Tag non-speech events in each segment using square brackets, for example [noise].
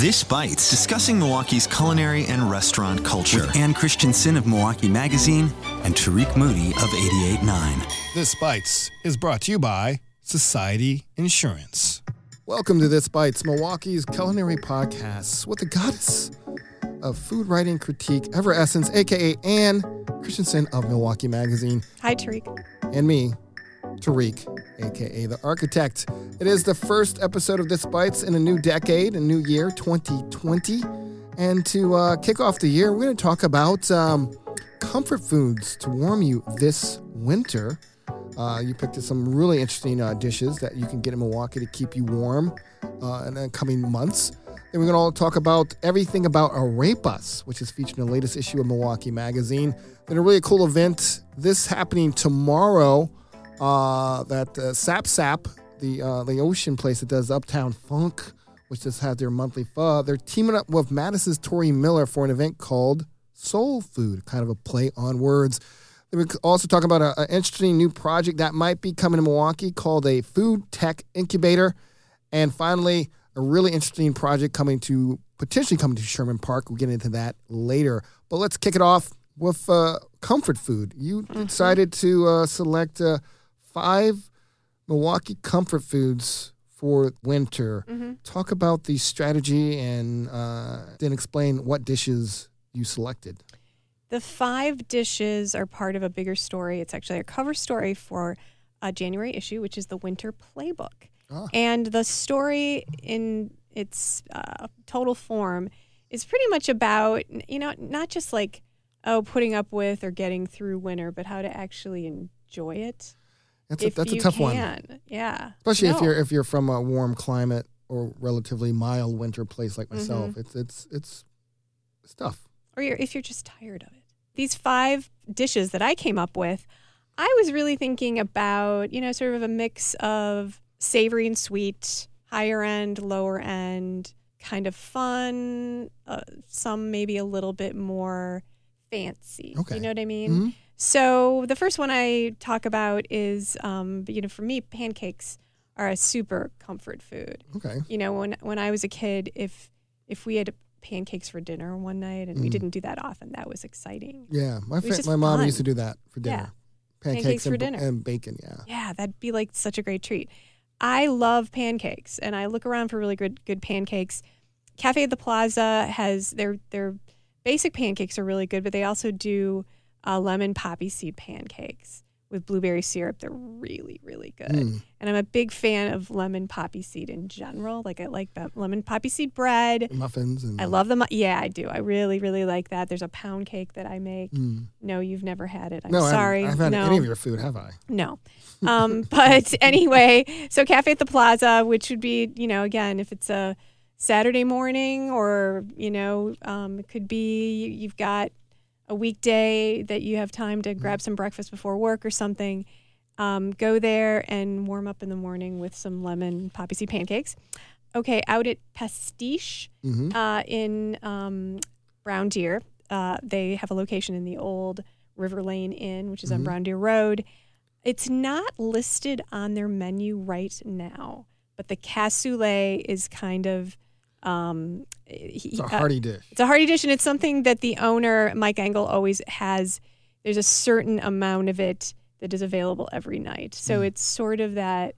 This Bites, discussing Milwaukee's culinary and restaurant culture. With Ann Christensen of Milwaukee Magazine and Tariq Moody of 88.9. This Bites is brought to you by Society Insurance. Welcome to This Bites, Milwaukee's culinary podcast with the goddess of food writing critique, Ever Essence, aka Ann Christensen of Milwaukee Magazine. Hi, Tariq. And me, Tariq, aka the architect. It is the first episode of This Bites in a new decade, a new year, 2020. And to uh, kick off the year, we're going to talk about um, comfort foods to warm you this winter. Uh, you picked some really interesting uh, dishes that you can get in Milwaukee to keep you warm uh, in the coming months. Then we're going to talk about everything about Arepas, which is featured in the latest issue of Milwaukee Magazine. Then a really cool event, this happening tomorrow, uh, that uh, Sap Sap, the, uh, the Laotian place that does Uptown Funk, which just had their monthly pho, they're teaming up with Madison's Tory Miller for an event called Soul Food, kind of a play on words. We also talking about an interesting new project that might be coming to Milwaukee called a food tech incubator. And finally, a really interesting project coming to potentially coming to Sherman Park. We'll get into that later. But let's kick it off with uh, comfort food. You mm-hmm. decided to uh, select uh, five Milwaukee comfort foods for winter. Mm-hmm. Talk about the strategy and uh, then explain what dishes you selected. The five dishes are part of a bigger story. It's actually a cover story for a January issue, which is the Winter Playbook. Ah. And the story in its uh, total form is pretty much about, you know, not just like, oh, putting up with or getting through winter, but how to actually enjoy it. That's a, that's a tough can. one. Yeah. Especially no. if you're if you're from a warm climate or relatively mild winter place like myself. Mm-hmm. It's it's it's it's tough. Or you're, if you're just tired of it these five dishes that I came up with, I was really thinking about, you know, sort of a mix of savory and sweet, higher end, lower end, kind of fun, uh, some maybe a little bit more fancy. Okay. You know what I mean? Mm-hmm. So the first one I talk about is, um, you know, for me, pancakes are a super comfort food. Okay. You know, when when I was a kid, if if we had pancakes for dinner one night, and mm. we didn't do that often. That was exciting. Yeah, my fa- my mom fun. used to do that for dinner. Yeah. Pancakes, pancakes and, for dinner and bacon. Yeah. Yeah, that'd be like such a great treat. I love pancakes, and I look around for really good good pancakes. Cafe at the Plaza has their their basic pancakes are really good, but they also do uh, lemon poppy seed pancakes with blueberry syrup. They're really, really good. Mm. And I'm a big fan of lemon poppy seed in general. Like I like the lemon poppy seed bread. Muffins. And I love them. Yeah, I do. I really, really like that. There's a pound cake that I make. Mm. No, you've never had it. I'm no, sorry. I've, I've had no. any of your food, have I? No. [laughs] Um, but [laughs] anyway, so Cafe at the Plaza, which would be, you know, again, if it's a Saturday morning or, you know, um, it could be you've got – a weekday that you have time to grab some breakfast before work or something, um, go there and warm up in the morning with some lemon poppy seed pancakes. Okay, out at Pastiche mm-hmm. uh, in um, Brown Deer, uh, they have a location in the old River Lane Inn, which is mm-hmm. on Brown Deer Road. It's not listed on their menu right now, but the cassoulet is kind of um, he, it's a uh, hearty uh, dish. It's a hearty dish, and it's something that the owner, Mike Engel, always has. There's a certain amount of it that is available every night. So mm. it's sort of that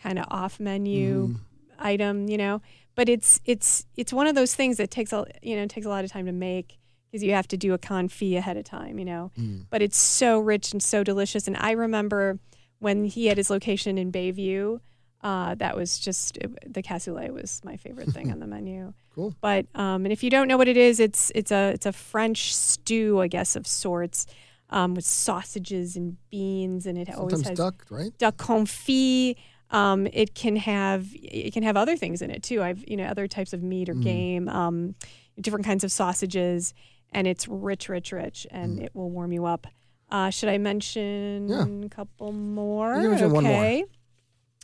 kind of off menu mm. item, you know. But it's it's it's one of those things that takes a you know takes a lot of time to make because you have to do a confit ahead of time, you know. Mm. But it's so rich and so delicious. And I remember when he had his location in Bayview uh, that was just it, the cassoulet was my favorite thing on the [laughs] menu. Cool. But um, and if you don't know what it is, it's it's a it's a French stew, I guess, of sorts, um, with sausages and beans, and it Sometimes always has duck, right? Duck confit. Um, it can have it can have other things in it too. I've you know other types of meat or mm. game, um, different kinds of sausages, and it's rich, rich, rich, and mm. it will warm you up. Uh, should I mention yeah. a couple more? okay. More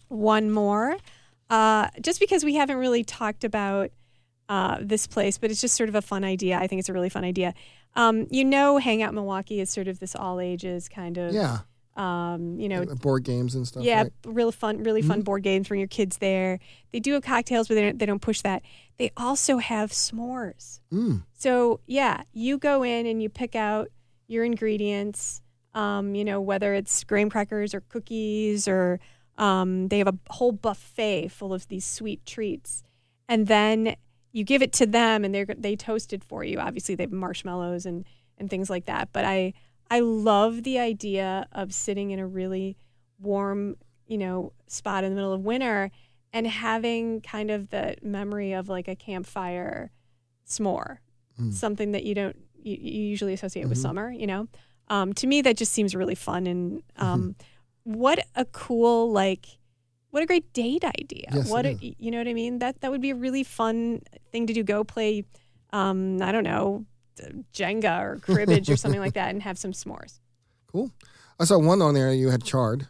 one more, uh, just because we haven't really talked about uh, this place, but it's just sort of a fun idea. I think it's a really fun idea. Um, you know, Hangout Milwaukee is sort of this all ages kind of. Yeah. Um, you know, board games and stuff. Yeah, right? really fun, really fun mm-hmm. board games. Bring your kids there. They do have cocktails, but they don't, they don't push that. they also have s'mores. Mm. So yeah, you go in and you pick out your ingredients. Um, you know whether it's graham crackers or cookies or um, they have a whole buffet full of these sweet treats, and then you give it to them and they they toast it for you. Obviously, they have marshmallows and and things like that. But I I love the idea of sitting in a really warm you know spot in the middle of winter and having kind of the memory of like a campfire s'more, Mm. something that you don't you, you usually associate with Mhm. summer. You know, um, to me that just seems really fun and um, Mm-hmm. What a cool like what a great date idea. Yes, what a, you know what I mean? That that would be a really fun thing to do. Go play, um, I don't know, Jenga or [laughs] cribbage or something like that, and have some s'mores. Cool. I saw one on there. You had Char'd,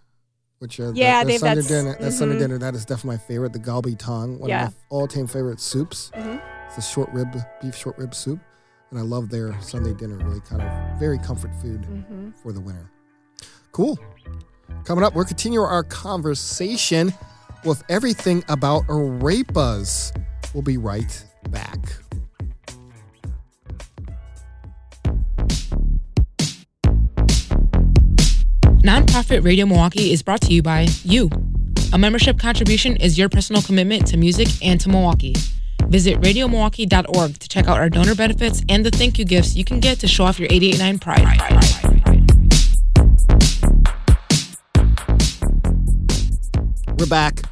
which uh, Yeah, that, Sunday that's- dinner. That Sunday dinner. That is definitely my favorite. The galbi tang, one Yeah. of my all-time favorite soups. Mhm. It's a short rib, beef short rib soup, and I love their Sunday dinner. Really, kind of very comfort food hmm for the winter. Cool. Coming up, we're continuing our conversation with everything about arepas. We'll be right back. Nonprofit Radio Milwaukee is brought to you by you. A membership contribution is your personal commitment to music and to Milwaukee. Visit radiomilwaukee.org to check out our donor benefits and the thank you gifts you can get to show off your 889 pride. We're back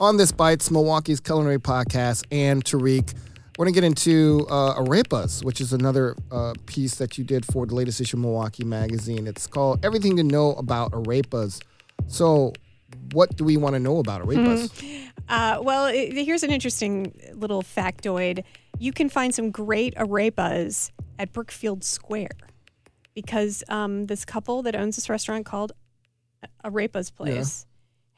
on this Bites, Milwaukee's culinary podcast, and Tariq. We're going to get into uh, arepas, which is another uh, piece that you did for the latest issue of Milwaukee Magazine. It's called Everything to Know About Arepas. So, what do we want to know about arepas? Uh, well, it, here's an interesting little factoid. You can find some great arepas at Brookfield Square because um, this couple that owns this restaurant called Arepa's Place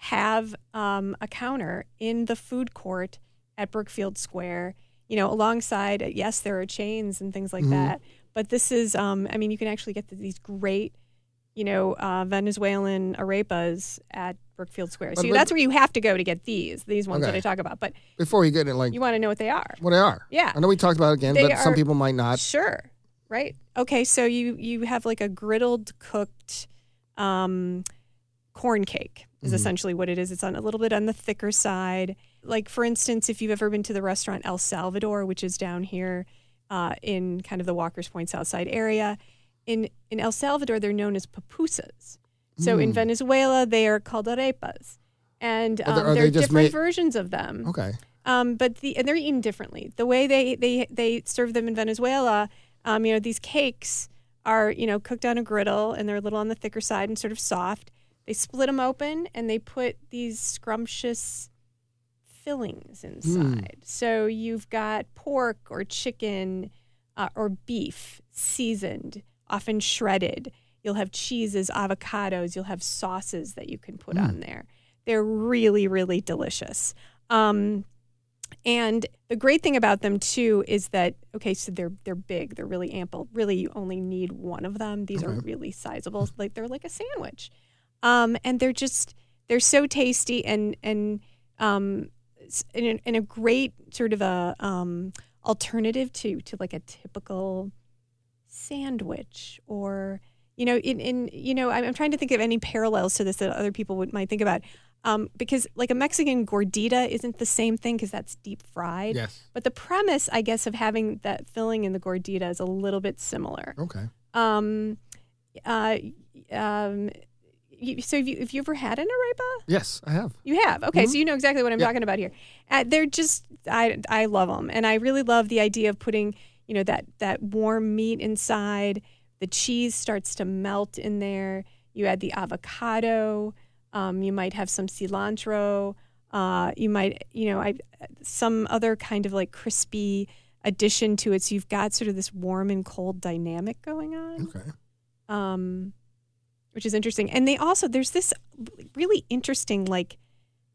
have um, a counter in the food court at Brookfield Square. You know, alongside, yes, there are chains and things like Mhm. that, but this is, um, I mean, you can actually get these great, you know, uh, Venezuelan arepas at Brookfield Square. So but- that's where you have to go to get these, these ones that I talk about. But Before we get in, like, you want to know what they are. what they are. Yeah. I know we talked about it again, They but some people might not. Sure. Right. Okay. So you you have like a griddled cooked um, corn cake is Mhm. essentially what it is. It's on a little bit on the thicker side. Like for instance, if you've ever been to the restaurant El Salvador, which is down here uh, in kind of the Walker's Point Southside area, in in El Salvador they're known as pupusas. So in Mm. Venezuela they are called arepas, and Are they- um, are there are different made- versions of them. Okay. Um, but the and they're eaten differently. The way they they they serve them in Venezuela, um, you know, these cakes are you know cooked on a griddle and they're a little on the thicker side and sort of soft. They split them open and they put these scrumptious fillings inside. So you've got pork or chicken uh, or beef seasoned, often shredded. You'll have cheeses, avocados. You'll have sauces that you can put on there. They're really, really delicious. Um, and the great thing about them too is that okay, so they're they're big, they're really ample. Really, you only need one of them. These are really sizable. Like they're like a sandwich, um, and they're just they're so tasty and and um, in a, in a great sort of a um, alternative to to like a typical sandwich or you know in, in you know I'm, I'm trying to think of any parallels to this that other people would might think about um, because like a mexican gordita isn't the same thing because that's deep fried Yes. but the premise i guess of having that filling in the gordita is a little bit similar Okay. um, uh, um, you, so have you, have you ever had an arepa? Yes, I have. you have? Okay Mhm. so you know exactly what i'm Yeah. talking about here. Uh, they're just i i love them and i really love the idea of putting you know that that warm meat inside. The cheese starts to melt in there. You add the avocado. Um, you might have some cilantro. Uh, you might you know I, some other kind of like crispy addition to it. So you've got sort of this warm and cold dynamic going on. Okay. um, which is interesting. And they also there's this really interesting like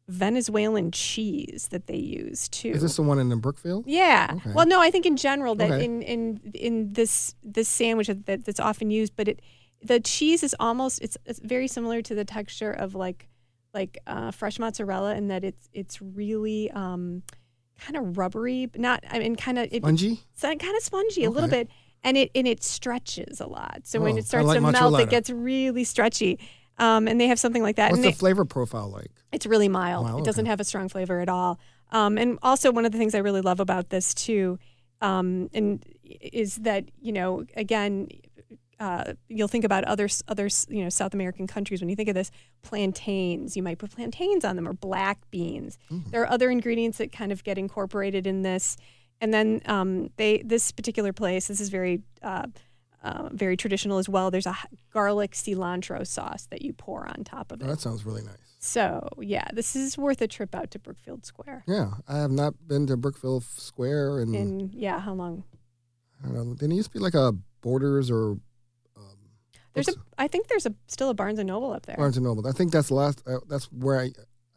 Venezuelan cheese that they use too. Is this the one in the Brookfield? yeah. Okay. Well, no, I think in general that Okay. in in in this this sandwich that, that's often used, but it the cheese is almost it's, it's very similar to the texture of like like uh, fresh mozzarella in that it's it's really um, kind of rubbery, but not. I mean, kind of Spongy? it's kind of spongy a little bit, and it and it stretches a lot. So when Oh, it starts kinda to melt, it gets really stretchy. Um, and they have something like that. What's and the they- flavor profile like? it's really mild. Mild, it doesn't have a strong flavor at all. Um, and also one of the things I really love about this too, um, and is that you know again, uh, you'll think about other other you know South American countries when you think of this plantains. You might put plantains on them or black beans. Mm-hmm. There are other ingredients that kind of get incorporated in this, and then um, they this particular place. This is very. Uh, uh, very traditional as well. There's a garlic cilantro sauce that you pour on top of Oh, it. that sounds really nice. So yeah, this is worth a trip out to Brookfield Square. Yeah, I have not been to Brookfield Square and And yeah, how long? I don't know. Didn't it used to be like a Borders or um, There's a. I think there's a still a Barnes and Noble up there. Barnes and Noble. I think that's the last. Uh, that's where I,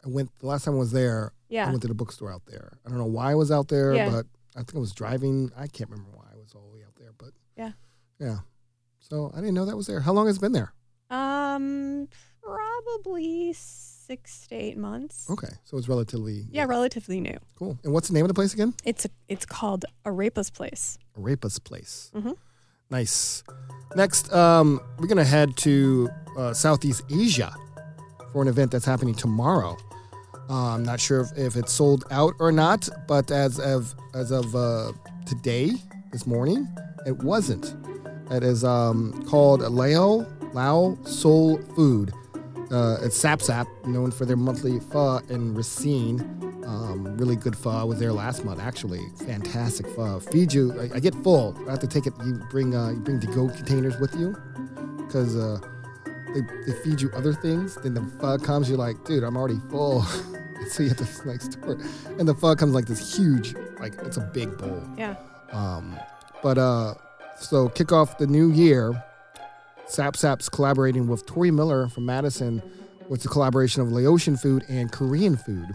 I went. The last time I was there, Yeah. I went to the bookstore out there. I don't know why I was out there, Yeah. but I think I was driving. I can't remember why I was all the way out there, but Yeah. yeah. So I didn't know that was there. How long has it been there? um, probably six to eight months. Okay, so it's relatively Yeah, relatively new. cool. And what's the name of the place again? It's a, it's called Arepa's Place. Arepa's Place. Mhm. Nice. Next, um, we're gonna head to uh, Southeast Asia for an event that's happening tomorrow. Uh, I'm not sure if, if it's sold out or not, but as of as of uh, today, this morning, it wasn't. It is um, called Lao Lao Soul Food. Uh, it's Sap Sap, known for their monthly pho in Racine. Um, really good pho. I was there last month, actually. Fantastic pho. Feed you. I, I get full. I have to take it. You bring uh, you bring to go containers with you because uh, they, they feed you other things. Then the pho comes. You're like, dude, I'm already full. [laughs] [laughs] so you have to like store. And the pho comes like this huge, like it's a big bowl. Yeah. Um, but uh, so kick off the new year. Sap Sap's collaborating with Tory Miller from Madison with the collaboration of Laotian food and Korean food.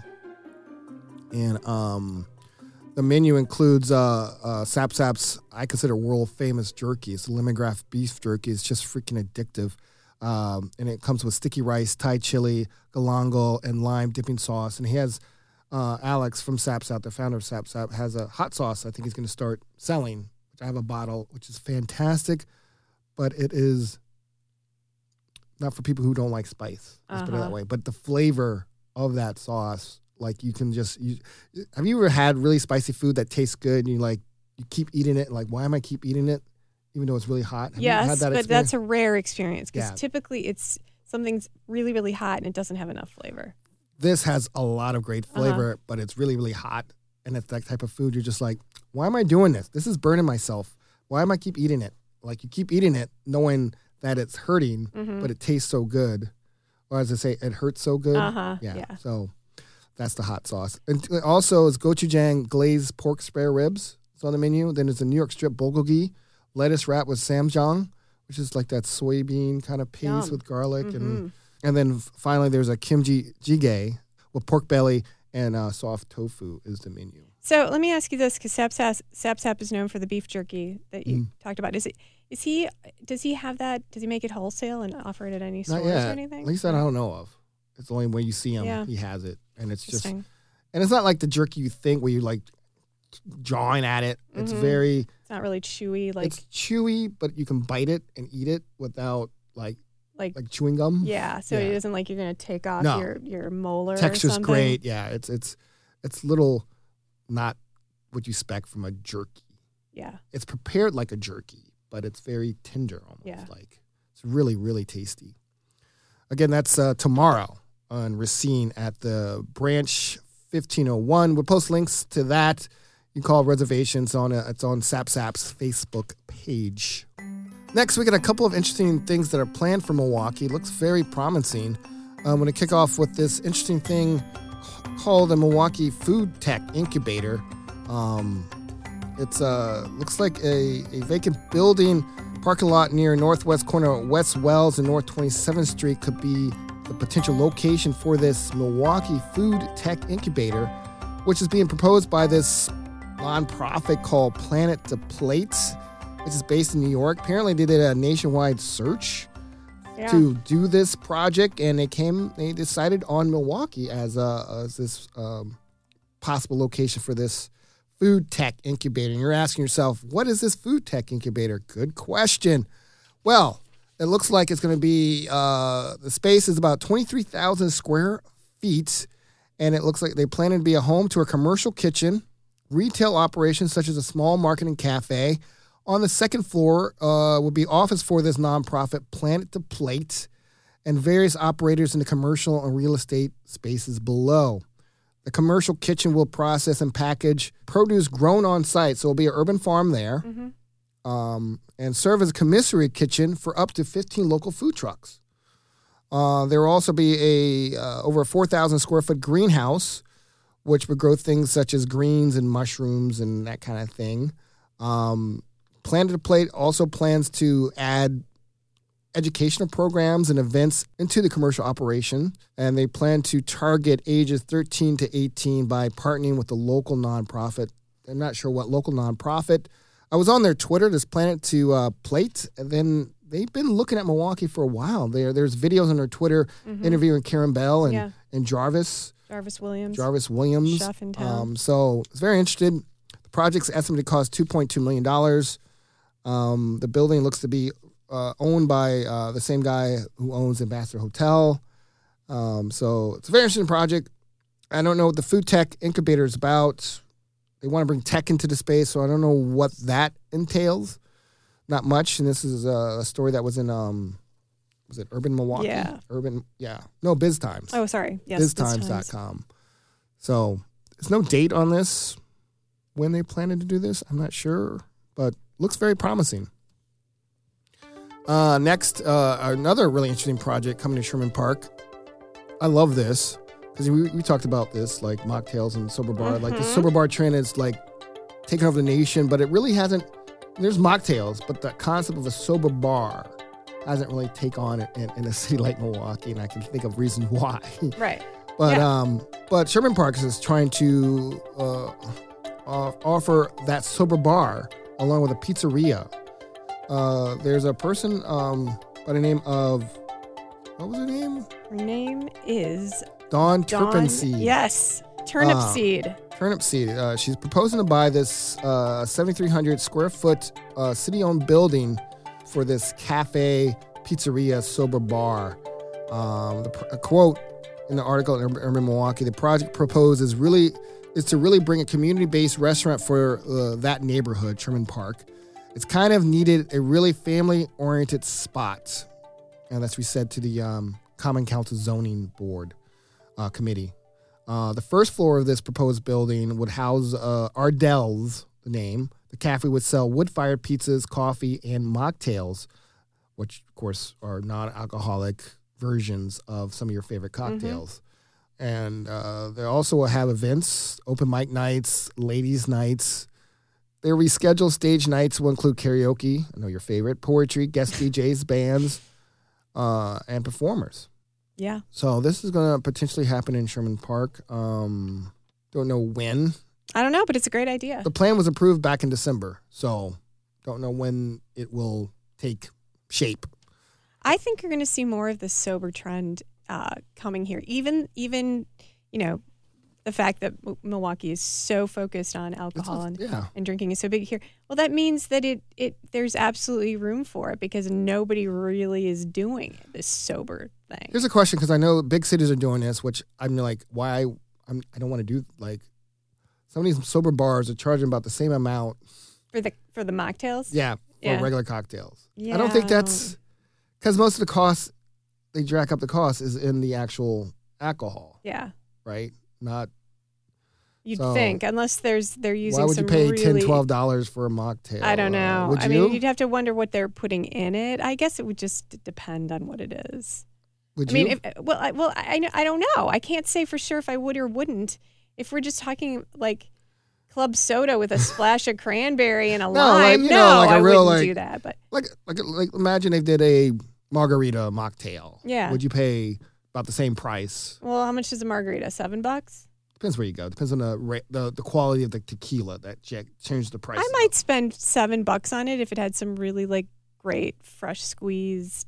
And um, the menu includes uh, uh, Sap Sap's, I consider world famous jerky. It's lemongrass beef jerky. It's just freaking addictive. Um, and it comes with sticky rice, Thai chili, galangal, and lime dipping sauce. And he has uh, Alex from Sap Sap, the founder of Sap Sap, has a hot sauce I think he's going to start selling, which I have a bottle, which is fantastic, but it is not for people who don't like spice. Let's put it that Uh-huh. way. But the flavor of that sauce, like you can just, you, have you ever had really spicy food that tastes good and you like, you keep eating it, like, why am I keep eating it? Even though it's really hot. Have yes, that but that's a rare experience because Yeah. typically it's something's really really hot and it doesn't have enough flavor. this has a lot of great Uh-huh. flavor, but it's really, really hot. And it's that type of food. You're just like, why am I doing this? This is burning myself. Why am I keep eating it? Like you keep eating it knowing that it's hurting, Mhm. but it tastes so good. Or as I say, it hurts so good. Uh-huh, Yeah. yeah. So that's the hot sauce. And also is gochujang glazed pork spare ribs. It's on the menu. Then there's a New York strip bulgogi, lettuce wrap with ssamjang, which is like that soybean kind of paste Yum. with garlic and Mhm. and then finally, there's a kimchi jjigae with pork belly and uh, soft tofu is the menu. So let me ask you this, because Sap Sap, is known for the beef jerky that you Mm. talked about. Is it? Is he? Does he have that? Does he make it wholesale and offer it at any stores or anything? At least that I don't know of. It's the only way you see him. Yeah. He has it, and it's just and it's not like the jerky you think where you like jawing at it. It's Mhm. very It's not really chewy, like it's chewy, but you can bite it and eat it without like like like chewing gum. yeah. So Yeah. it isn't like you're gonna take off No. your your molar. or Texture's something. great. Yeah, it's it's it's little not what you expect from a jerky. Yeah. it's prepared like a jerky, but it's very tender almost Yeah. like it's really really tasty. Again, that's uh, tomorrow on Racine at the branch 1501. We'll post links to that. You call reservations on uh, it's on SapSap's Facebook page. Next, we got a couple of interesting things that are planned for Milwaukee. Looks very promising. I'm going to kick off with this interesting thing called the Milwaukee Food Tech Incubator. Um, it's uh looks like a, a vacant building parking lot near northwest corner of West Wells and North 27th Street could be the potential location for this Milwaukee Food Tech Incubator, which is being proposed by this nonprofit called Planet to Plates, which is based in New York. Apparently, they did a nationwide search Yeah. to do this project, and they came. They decided on Milwaukee as a as this um, possible location for this food tech incubator. And you're asking yourself, what is this food tech incubator? Good question. Well, it looks like it's going to be uh, the space is about 23,000 square feet, and it looks like they plan to be a home to a commercial kitchen, retail operations such as a small market and cafe. On the second floor uh, will be office for this nonprofit Planet to Plate, and various operators in the commercial and real estate spaces below. The commercial kitchen will process and package produce grown on site, so it'll be an urban farm there, um, and serve as a commissary kitchen for up to 15 local food trucks. Uh, there will also be a uh, over a 4,000 square foot greenhouse, which would grow things such as greens and mushrooms and that kind of thing. Um, Planet to Plate also plans to add educational programs and events into the commercial operation, and they plan to target ages 13 to 18 by partnering with the local nonprofit. I'm not sure what local nonprofit. I was on their Twitter, this Planet to uh, Plate, and then they've been looking at Milwaukee for a while. There, there's videos on their Twitter interviewing Karen Bell and, Yeah. and Jarvis. Jarvis Williams. Jarvis Williams. Chef in town. Um, so it's very interested. The project's estimated to cost $2.2 million. Um, the building looks to be uh, owned by uh, the same guy who owns Ambassador Hotel. Um, so it's a very interesting project. I don't know what the food tech incubator is about. They want to bring tech into the space, so I don't know what that entails. Not much. And this is a, a story that was in, um, was it Urban Milwaukee? Yeah. Urban, yeah. No, Biz Times oh, sorry. Yes. biztimes.com. So there's no date on this when they planning to do this. I'm not sure, but looks very promising. Uh, next, uh, another really interesting project coming to Sherman Park. I love this because we, we talked about this, like mocktails and sober bar. Like the sober bar trend is like taking over the nation, but it really hasn't. There's mocktails, but the concept of a sober bar hasn't really take on in, in a [laughs] city like Milwaukee, and I can think of reasons [laughs] why. Right. But Yeah. um, but Sherman Parks is trying to uh, uh, offer that sober bar along with a pizzeria. Uh, there's a person um, by the name of what was her name? Her name is Dawn Dawn. Turpinseed. Yes. Turnip Ah. seed. Turnip Seed. Uh, she's proposing to buy this uh, 7,300 square foot uh, city owned building for this cafe, pizzeria, sober bar. Um, the, a quote in the article in Urban Urban Milwaukee the project proposes really is to really bring a community based restaurant for uh, that neighborhood, Sherman Park. It's kind of needed a really family oriented spot. And that's we said to the um, Common Council Zoning Board uh, Committee. Uh, the first floor of this proposed building would house uh, Ardell's, the name. The cafe would sell wood fired pizzas, coffee, and mocktails, which, of course, are non alcoholic versions of some of your favorite cocktails. And uh, they also will have events, open mic nights, ladies' nights. Their rescheduled stage nights will include karaoke, I know your favorite, poetry, guest DJs, bands, uh, and performers. Yeah. So this is going to potentially happen in Sherman Park. Um, don't know when. I don't know, but it's a great idea. The plan was approved back in December, so don't know when it will take shape. I think you're going to see more of the sober trend uh, coming here. Even, even, you know, the fact that Milwaukee is so focused on alcohol and, yeah. and drinking is so big here. Well, that means that it, it there's absolutely room for it because nobody really is doing this sober thing. Here's a question because I know big cities are doing this, which I'm like, why? I'm, I don't want to do like some of these sober bars are charging about the same amount. for the for the mocktails. Yeah, for Yeah. regular cocktails. Yeah. I don't think that's because most of the costs they jack up the cost is in the actual alcohol, Yeah. right? Not You'd So, think, unless there's they're using some. why would you pay really, 10 12 dollars for a mocktail I don't Uh, know. would I you mean, you'd have to wonder what they're putting in it. I guess it would just depend on what it is. would I mean, if, well, I, well, I, I don't know. I can't say for sure if I would or wouldn't. If we're just talking like club soda with a splash of cranberry and a [laughs] No, lime, like, you no, know, like I real, wouldn't like- do that. But like like like imagine they did a margarita mocktail Yeah. would you pay about the same price well, how much is a margarita? Seven bucks. Depends where you go depends on the the, the quality of the tequila that jack changed the price I might spend seven bucks on it if it had some really like great fresh squeezed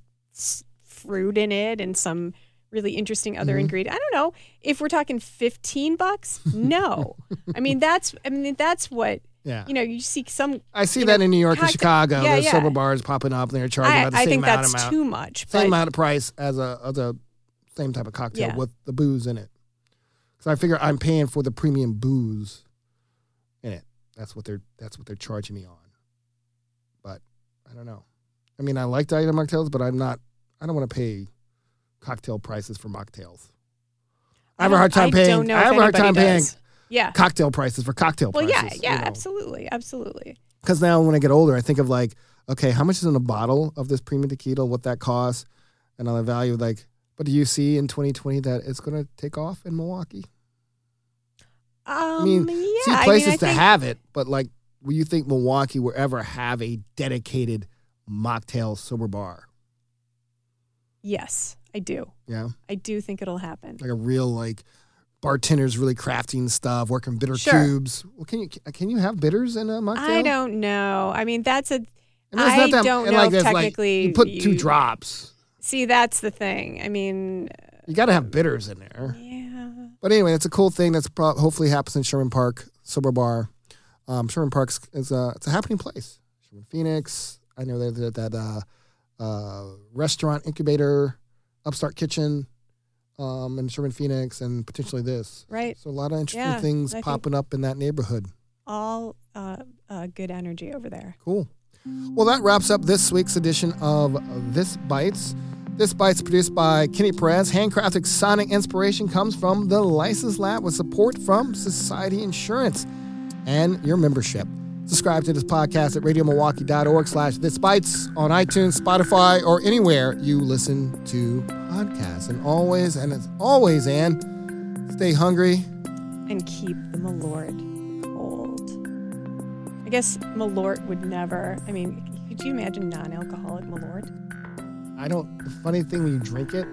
fruit in it and some really interesting other Mhm. ingredient. I don't know if we're talking 15 bucks. [laughs] No, I mean that's I mean that's what Yeah. you know. You see some. I see that know, in New York and Chicago. Yeah, There's yeah. sober bars popping up and they're charging I, about the I same think amount that's amount. too much. same amount of price as a as a same type of cocktail Yeah. with the booze in it. So I figure I'm paying for the premium booze in it. That's what they're that's what they're charging me on. But I don't know. I mean, I like diet mocktails, but I'm not. I don't want to pay cocktail prices for mocktails. I have a hard time I paying. I have a hard time anybody paying. Yeah. cocktail prices for cocktail Well, yeah, prices. yeah, you know. absolutely, absolutely. Because now when I get older, I think of like, okay, how much is in a bottle of this premium tequila? What that costs, and I value like, but do you see in 2020 that it's going to take off in Milwaukee? Um, mean, yeah, see I places mean, I to think- have it, but like, will you think Milwaukee will ever have a dedicated mocktail sober bar? Yes, I do. Yeah, I do think it'll happen. like a real like bartenders really crafting stuff, working bitter Sure. cubes. Well, can you can you have bitters in a mocktail? I don't know. I mean, that's a. I, mean, I that- don't know like, if there's, like, technically you put two drops. See, that's the thing. I mean, You got to have bitters in there. yeah. But anyway, it's a cool thing that's pro- hopefully happens in Sherman Park Sober Bar. Um, Sherman Park is a it's a happening place. Sherman Phoenix. I know that that uh, uh, restaurant incubator, Upstart Kitchen, um, in Sherman Phoenix, and potentially this. Right. So a lot of interesting Yeah, things I popping up in that neighborhood. All uh, uh, good energy over there. Cool. Well, that wraps up this week's edition of This Bites. This Bites produced by Kenny Perez. Handcrafted sonic inspiration comes from the License Lab with support from Society Insurance and your membership. Subscribe to this podcast at radiomilwaukee.org slash This Bites on iTunes, Spotify, or anywhere you listen to podcasts. And always, and as always, Ann, stay hungry. And keep the Malort cold. I guess Malort would never. I mean, could you imagine non-alcoholic Malort? I don't. The funny thing when you drink it,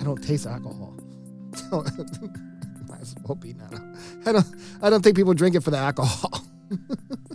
I don't taste alcohol. [laughs] Might as well be now. I don't. I don't think people drink it for the alcohol. [laughs]